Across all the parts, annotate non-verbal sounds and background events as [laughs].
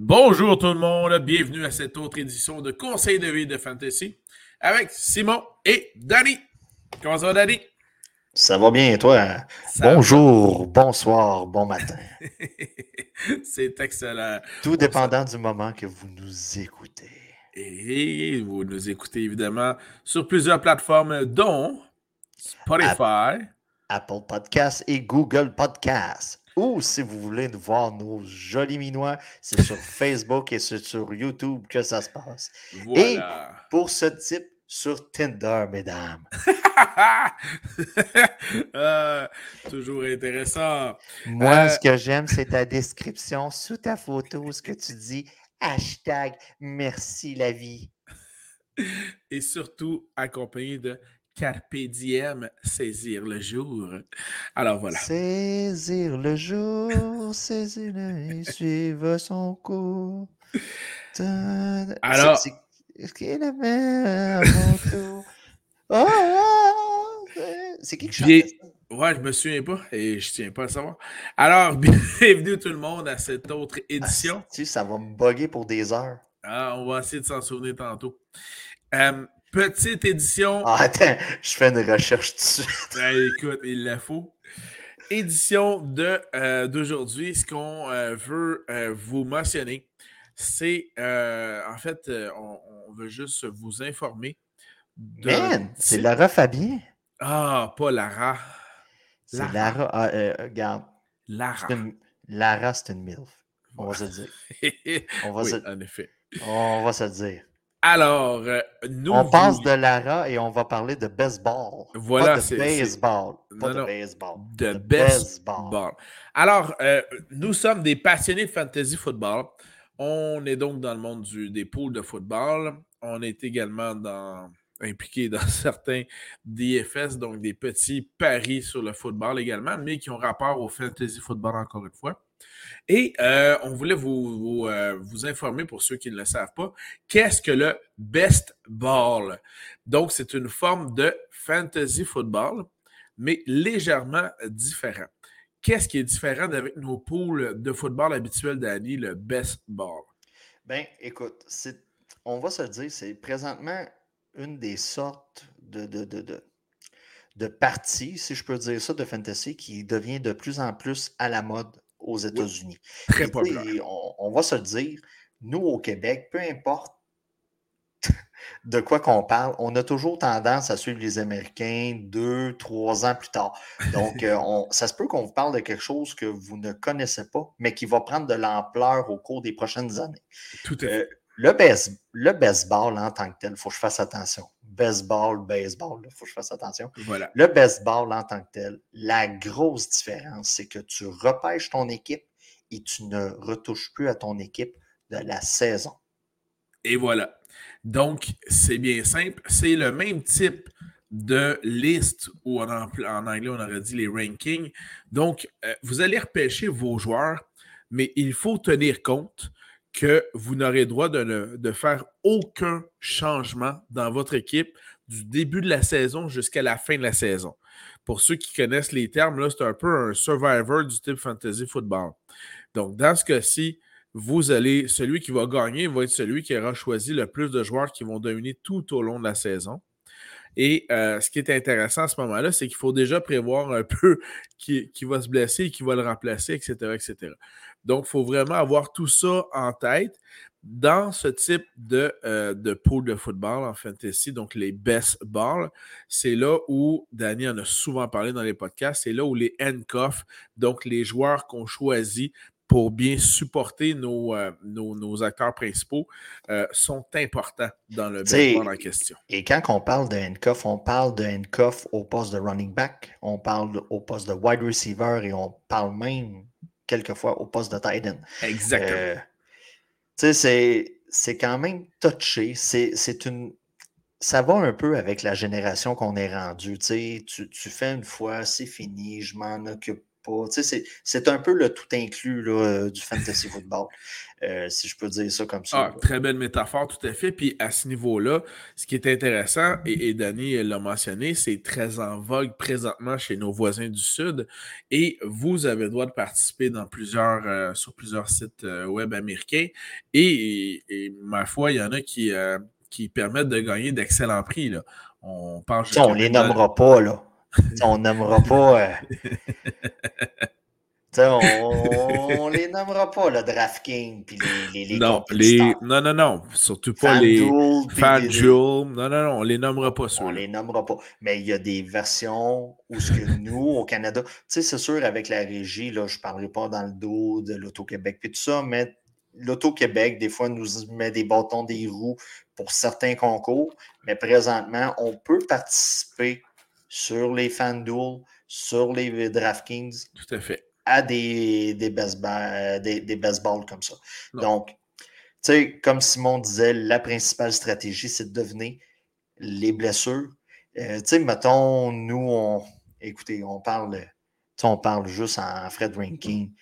Bonjour tout le monde, bienvenue à cette autre édition de Conseil de vie de Fantasy avec Simon et Danny. Comment ça va, Danny? Ça va bien, et toi? Ça Bonjour, bonsoir, bon matin. [laughs] C'est excellent. Tout dépendant du moment que vous nous écoutez. Et vous nous écoutez évidemment sur plusieurs plateformes, dont Spotify. Apple Podcasts et Google Podcasts. Ou si vous voulez nous voir nos jolis minois, c'est sur [laughs] Facebook et c'est sur YouTube que ça se passe. Voilà. Pour ce type, sur Tinder, mesdames. [laughs] Euh, toujours intéressant. Moi, Euh, ce que j'aime, c'est ta description sous ta photo, ce que tu dis. Hashtag merci la vie. Et surtout accompagné de Carpe diem, saisir le jour. Alors voilà. Saisir le jour, [laughs] saisir la nuit, suivre son cours. Alors- Est-ce qu'il tout? [laughs] Oh, oh, c'est- qui qui Bien-? Ouais, je me souviens pas et je tiens pas à le savoir. Alors, [laughs] bienvenue tout le monde à cette autre édition. Ah, tu sais, ça va me bugger pour des heures. Ah, on va essayer de s'en souvenir tantôt. Euh, petite édition. Ah, attends, je fais une recherche dessus. Ben, écoute, il la faut. Édition de, euh, d'aujourd'hui, ce qu'on euh, veut euh, vous mentionner, c'est en fait, on, on veut juste vous informer. d'un Man, c'est Lara Fabien. Ah, pas Lara. C'est Lara. Ah, regarde, Lara. c'est une- Lara, c'est une MILF. On va se le dire. [laughs] On va, oui, se... en effet. on va se le dire. Alors, euh, nous. On passe de Lara et on va parler de baseball. Voilà, Pas c'est- de baseball. Pas Non, de non. baseball. de de baseball. baseball. Alors, euh, nous sommes des passionnés de fantasy football. On est donc dans le monde du, des poules de football. On est également dans, impliqué dans [laughs] certains DFS, donc des petits paris sur le football également, mais qui ont rapport au fantasy football encore une fois. Et euh, on voulait vous, euh, vous informer, pour ceux qui ne le savent pas, qu'est-ce que le best ball? Donc, c'est une forme de fantasy football, mais légèrement différent. Qu'est-ce qui est différent avec nos poules de football habituels d'Annie, le best ball? Ben, écoute, on va se dire, c'est présentement une des sortes de, de, de, de, de parties, si je peux dire ça, de fantasy qui devient de plus en plus à la mode aux États-Unis. Très populaire. On, on va se dire, nous au Québec, peu importe [laughs] de quoi qu'on parle, on a toujours tendance à suivre les Américains deux, trois ans plus tard. Donc, [laughs] euh, on- ça se peut qu'on vous parle de quelque chose que vous ne connaissez pas, mais qui va prendre de l'ampleur au cours des prochaines années. Tout à fait. Euh, le, base- le baseball en tant que tel, il faut que je fasse attention. Baseball, baseball, il faut que je fasse attention. voilà. Le baseball en tant que tel, la grosse différence, c'est que tu repêches ton équipe et tu ne retouches plus à ton équipe de la saison. Et voilà. Donc, c'est bien simple. C'est le même type de liste ou en, en anglais, on aurait dit les rankings. Donc, euh, vous allez repêcher vos joueurs, mais il faut tenir compte que vous n'aurez droit de, faire aucun changement dans votre équipe du début de la saison jusqu'à la fin de la saison. Pour ceux qui connaissent les termes, c'est un peu un survivor du type fantasy football. Donc, dans ce cas-ci, vous allez, celui qui va gagner va être celui qui aura choisi le plus de joueurs qui vont dominer tout au long de la saison. Et euh, ce qui est intéressant à ce moment-là, c'est qu'il faut déjà prévoir un [laughs] peu qui, qui va se blesser, qui va le remplacer, etc. etc. Donc, il faut vraiment avoir tout ça en tête dans ce type de, euh, de pool de football en fantasy, donc les best balls. C'est là où, Danny en a souvent parlé dans les podcasts, c'est là où les handcuffs, donc les joueurs qu'on choisit pour bien supporter nos, euh, nos, nos acteurs principaux, euh, sont importants dans le baseball en question. Et quand on parle de handcuff, on parle de handcuff au poste de running back, on parle au poste de wide receiver et on parle même quelquefois au poste de tight end. Exactement. Euh, tu sais, c'est- quand même touché. C'est une. Ça va un peu avec la génération qu'on est rendu. Tu tu fais une fois, c'est fini, je m'en occupe pas. C'est un peu le tout inclus là, du fantasy football. Euh, si je peux dire ça comme ça. Ah, très belle métaphore, tout à fait. Puis à ce niveau-là, ce qui est intéressant, et, et Danny l'a mentionné, c'est très en vogue présentement chez nos voisins du Sud. Et vous avez le droit de participer dans plusieurs, euh, sur plusieurs sites euh, web américains. Et, ma foi, il y en a qui, qui permettent de gagner d'excellents prix. Là. On pense. On les nommera pas, là. [laughs] on nommera pas. [laughs] on, les nommera pas, le DraftKings puis les, les, non, les, non, non, non, surtout pas les FanDuel. Non, non, non, on les nommera pas. On les nommera pas. Mais il y a des versions où ce que nous, au Canada, tu sais, c'est sûr, avec la régie, là, je ne parlerai pas dans le dos de l'Auto-Québec et tout ça, mais l'Auto-Québec, des fois, nous met des bâtons des roues pour certains concours, mais présentement, on peut participer sur les FanDuel, sur les DraftKings. Tout à fait à des, des, des, des comme ça. Donc, tu sais, comme Simon disait, la principale stratégie, c'est de devenir les blessures. Euh, tu sais, mettons, nous, on, écoutez, on parle, on parle juste en Fred Ranking.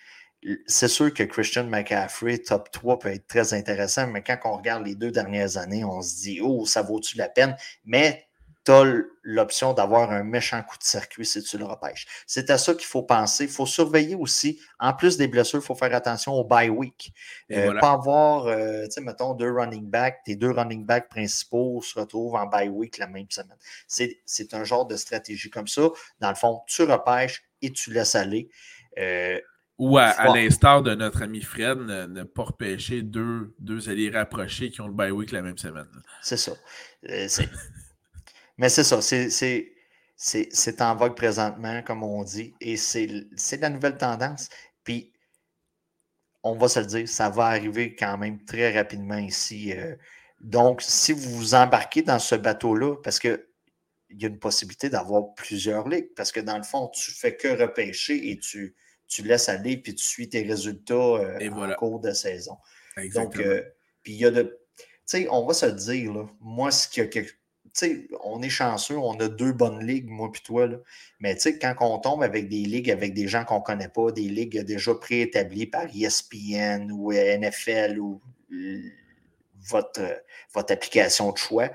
C'est sûr que Christian McCaffrey, top 3, peut être très intéressant, mais quand on regarde les deux dernières années, on se dit, oh, ça vaut-tu la peine? Mais as l'option d'avoir un méchant coup de circuit si tu le repêches. C'est à ça qu'il faut penser. Il faut surveiller aussi, en plus des blessures, il faut faire attention au bye week. Euh, pas avoir, euh, tu sais, mettons, deux running backs, tes deux running backs principaux se retrouvent en bye week la même semaine. C'est un genre de stratégie comme ça. Dans le fond, tu repêches et tu laisses aller. Euh, ou à, l'instar de notre ami Fred, ne, pas repêcher deux, deux alliés rapprochés qui ont le bye week la même semaine. C'est ça. c'est mais c'est ça, c'est en vogue présentement, comme on dit, et c'est la nouvelle tendance. Puis, on va se le dire, ça va arriver quand même très rapidement ici. Euh. donc, si vous vous embarquez dans ce bateau-là, parce qu'il y a une possibilité d'avoir plusieurs ligues, parce que dans le fond, tu fais que repêcher et tu, tu laisses aller, puis tu suis tes résultats euh, en cours de saison. Donc, euh, puis il y a de. Tu sais, on va se le dire, là, moi, ce qui a quelque on est chanceux, on a deux bonnes ligues, moi et toi. Là. Mais quand on tombe avec des ligues avec des gens qu'on ne connaît pas, des ligues déjà préétablies par ESPN ou NFL ou euh, votre, votre application de choix,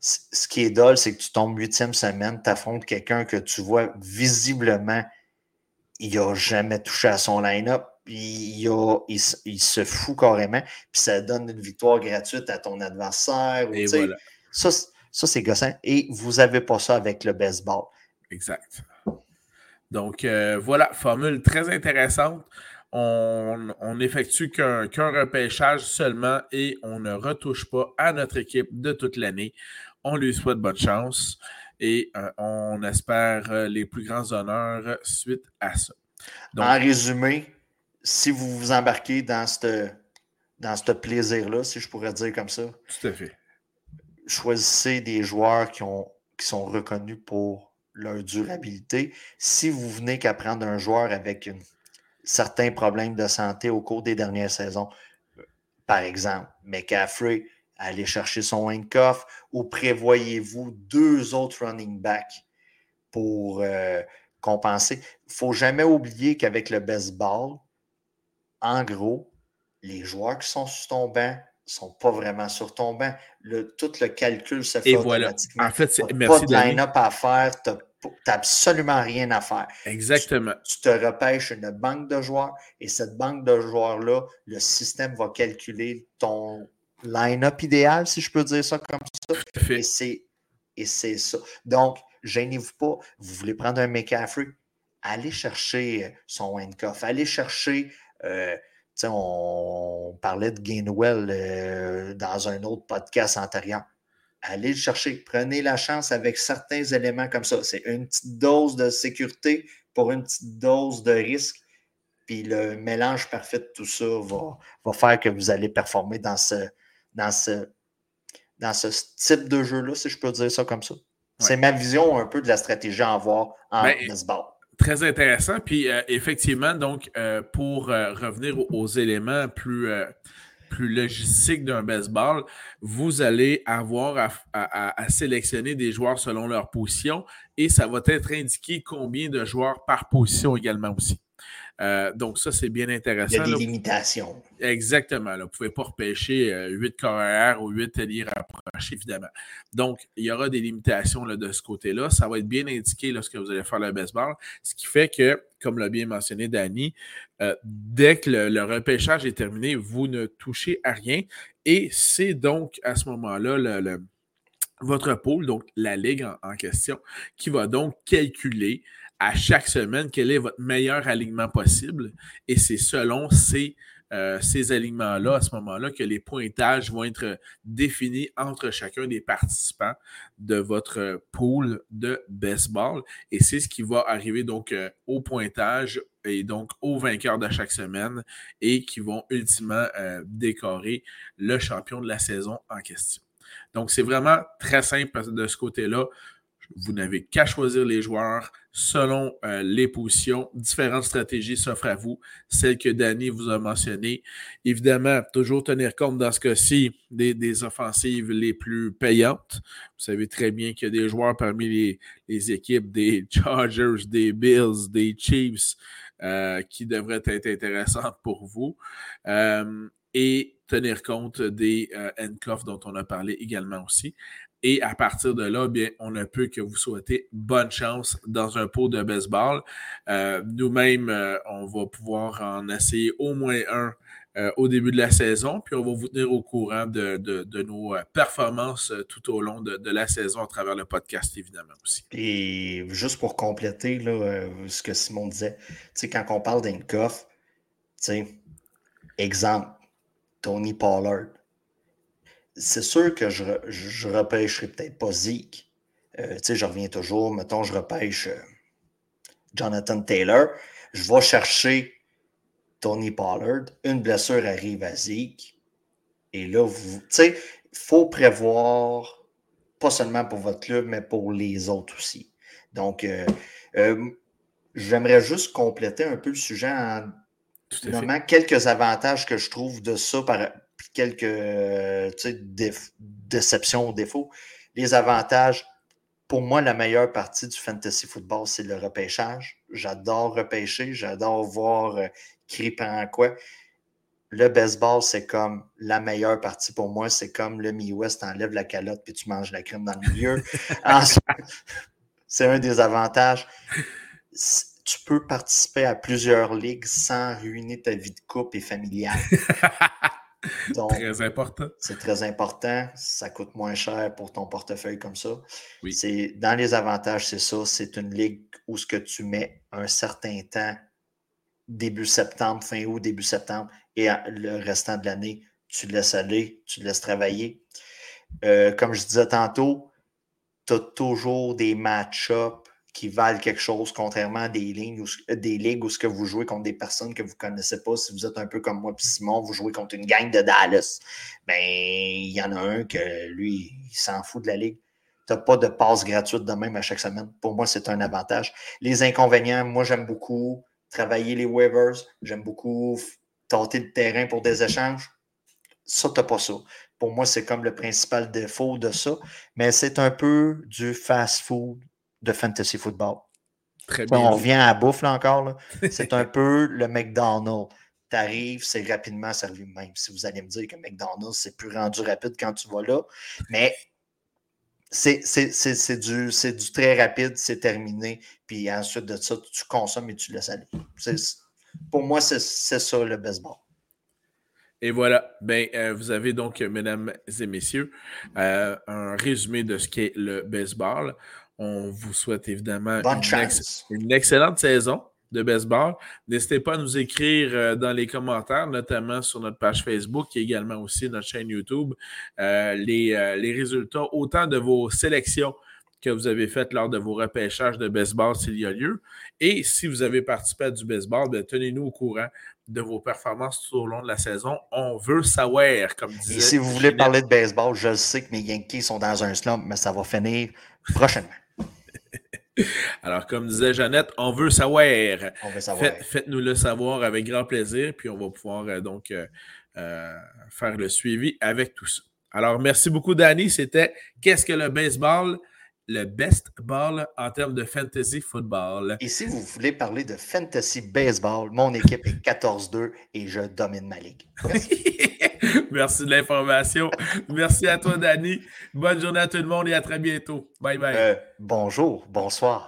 ce qui est dole, c'est que tu tombes huitième semaine, tu affrontes quelqu'un que tu vois visiblement, il n'a jamais touché à son line-up. Il, il, se fout carrément, puis ça donne une victoire gratuite à ton adversaire. Et voilà. Ça, ça, c'est gossant. Et vous n'avez pas ça avec le baseball. Exact. Donc, euh, voilà, formule très intéressante. On, n'effectue qu'un repêchage seulement et on ne retouche pas à notre équipe de toute l'année. On lui souhaite bonne chance et euh, on espère euh, les plus grands honneurs suite à ça. en résumé, si vous vous embarquez dans ce dans ce plaisir-là, si je pourrais dire comme ça. Tout à fait choisissez des joueurs qui, ont, qui sont reconnus pour leur durabilité. Si vous venez qu'apprendre un joueur avec certains problèmes de santé au cours des dernières saisons, par exemple, McCaffrey, allez chercher son handcuff ou prévoyez-vous deux autres running backs pour euh, compenser. Il ne faut jamais oublier qu'avec le baseball, en gros, les joueurs qui sont sur ton banc sont pas vraiment sur ton banc. Le, tout le calcul se fait Et voilà. En fait, c'est pas de line-up à faire, tu n'as absolument rien à faire. Exactement. Tu, te repêches une banque de joueurs et cette banque de joueurs-là, le système va calculer ton line-up idéal, si je peux dire ça comme ça. Et c'est, et c'est ça. Donc, gênez-vous pas. Vous voulez prendre un McCaffrey, allez chercher son handcuff, allez chercher. Euh, on parlait de Gainwell euh, dans un autre podcast antérieur. Allez le chercher. Prenez la chance avec certains éléments comme ça. C'est une petite dose de sécurité pour une petite dose de risque. Puis le mélange parfait de tout ça va, faire que vous allez performer dans ce, dans ce, dans ce type de jeu-là, si je peux dire ça comme ça. C'est ma vision un peu de la stratégie à avoir en baseball. Très intéressant. Puis euh, effectivement, donc, euh, pour euh, revenir aux, éléments plus, plus logistiques d'un baseball, vous allez avoir à, sélectionner des joueurs selon leur position et ça va être indiqué combien de joueurs par position également aussi. Euh, donc, ça, c'est bien intéressant. Il y a des limitations. Exactement. Là. Vous ne pouvez pas repêcher 8 carrières ou 8 alliés rapprochés, évidemment. Donc, il y aura des limitations là, de ce côté-là. Ça va être bien indiqué lorsque vous allez faire le baseball. Ce qui fait que, comme l'a bien mentionné Danny, euh, dès que le, repêchage est terminé, vous ne touchez à rien. Et c'est donc à ce moment-là le, votre pôle, donc la ligue en, question, qui va donc calculer à chaque semaine quel est votre meilleur alignement possible. Et c'est selon ces, euh, ces alignements-là, à ce moment-là, que les pointages vont être définis entre chacun des participants de votre pool de baseball. Et c'est ce qui va arriver donc euh, au pointage et donc aux vainqueurs de chaque semaine et qui vont ultimement euh, décorer le champion de la saison en question. Donc, c'est vraiment très simple de ce côté-là. Vous n'avez qu'à choisir les joueurs selon euh, les positions. Différentes stratégies s'offrent à vous, celles que Danny vous a mentionnées. Évidemment, toujours tenir compte dans ce cas-ci des, offensives les plus payantes. Vous savez très bien qu'il y a des joueurs parmi les, équipes des [laughs] Chargers, des Bills, des Chiefs euh, qui devraient être intéressants pour vous. Euh, et tenir compte des euh, dont on a parlé également aussi. Et à partir de là, bien, on ne peut que vous souhaiter bonne chance dans un pot de baseball. Euh, nous-mêmes, euh, on va pouvoir en essayer au moins un euh, au début de la saison, puis on va vous tenir au courant de, nos performances tout au long de, la saison à travers le podcast, évidemment aussi. Et juste pour compléter là, ce que Simon disait, quand on parle tu sais, exemple, Tony Pollard. C'est sûr que je, je, repêcherai peut-être pas Zeke. Euh, tu sais, je reviens toujours, mettons, je repêche euh, Jonathan Taylor. Je vais chercher Tony Pollard. Une blessure arrive à Zeke. Et là, vous, tu sais, il faut prévoir, pas seulement pour votre club, mais pour les autres aussi. Donc, euh, j'aimerais juste compléter un peu le sujet en Vraiment, quelques avantages que je trouve de ça, par, quelques déceptions ou défauts. Les avantages, pour moi, la meilleure partie du fantasy football, c'est le repêchage. J'adore repêcher, j'adore voir euh, qui prend quoi. Le baseball, c'est comme la meilleure partie pour moi. C'est comme le Mi-West, enlève la calotte puis tu manges la crème dans le milieu. [laughs] c'est un des avantages tu peux participer à plusieurs ligues sans ruiner ta vie de couple et familiale. [laughs] [laughs] très important. C'est très important. Ça coûte moins cher pour ton portefeuille comme ça. C'est, dans les avantages, c'est ça. C'est une ligue où ce que tu mets un certain temps, début septembre, fin août, début septembre, et le restant de l'année, tu laisses aller, tu laisses travailler. Euh, comme je disais tantôt, tu as toujours des match-ups qui valent quelque chose, contrairement à des, des ligues où ce que vous jouez contre des personnes que vous ne connaissez pas. Si vous êtes un peu comme moi puis Simon, vous jouez contre une gang de Dallas. Ben, il y en a un que lui, il s'en fout de la ligue. Tu n'as pas de passe gratuite de même à chaque semaine. Pour moi, c'est un avantage. Les inconvénients, moi, j'aime beaucoup travailler les waivers. J'aime beaucoup tenter le terrain pour des échanges. Ça, tu n'as pas ça. Pour moi, c'est comme le principal défaut de ça. Mais c'est un peu du fast-food de fantasy football. Très bien. On revient à bouffe là encore. [laughs] C'est un peu le McDonald's. Tu arrives, c'est rapidement servi même. Si vous allez me dire que McDonald's, c'est plus rendu rapide quand tu vas là. Mais c'est du, du très rapide, c'est terminé. Puis ensuite de ça, tu consommes et tu laisses aller. Pour moi, c'est ça le baseball. Et voilà, ben, euh, vous avez donc, mesdames et messieurs, euh, un résumé de ce qu'est le baseball. On vous souhaite évidemment une, excellente saison de baseball. N'hésitez pas à nous écrire euh, dans les commentaires, notamment sur notre page Facebook et également aussi notre chaîne YouTube, euh, les, euh, les, résultats, autant de vos sélections que vous avez faites lors de vos repêchages de baseball s'il y a lieu. Et si vous avez participé à du baseball, ben, tenez-nous au courant de vos performances tout au long de la saison. On veut savoir, comme disait. Et si vous voulez parler de baseball, je sais que mes Yankees sont dans un slump, mais ça va finir prochainement. [laughs] Alors, comme disait Jeannette, on veut savoir. Faites-nous le savoir avec grand plaisir, puis on va pouvoir euh, donc euh, euh, faire le suivi avec tout ça. Alors, merci beaucoup, Danny. C'était Qu'est-ce que le baseball? le best ball en termes de fantasy football? Et si vous voulez parler de fantasy baseball, mon équipe est [laughs] 14-2 et je domine ma ligue. [laughs] [laughs] Merci de l'information. Merci à toi, Danny. Bonne journée à tout le monde et à très bientôt. Bye bye. Euh, bonjour, bonsoir.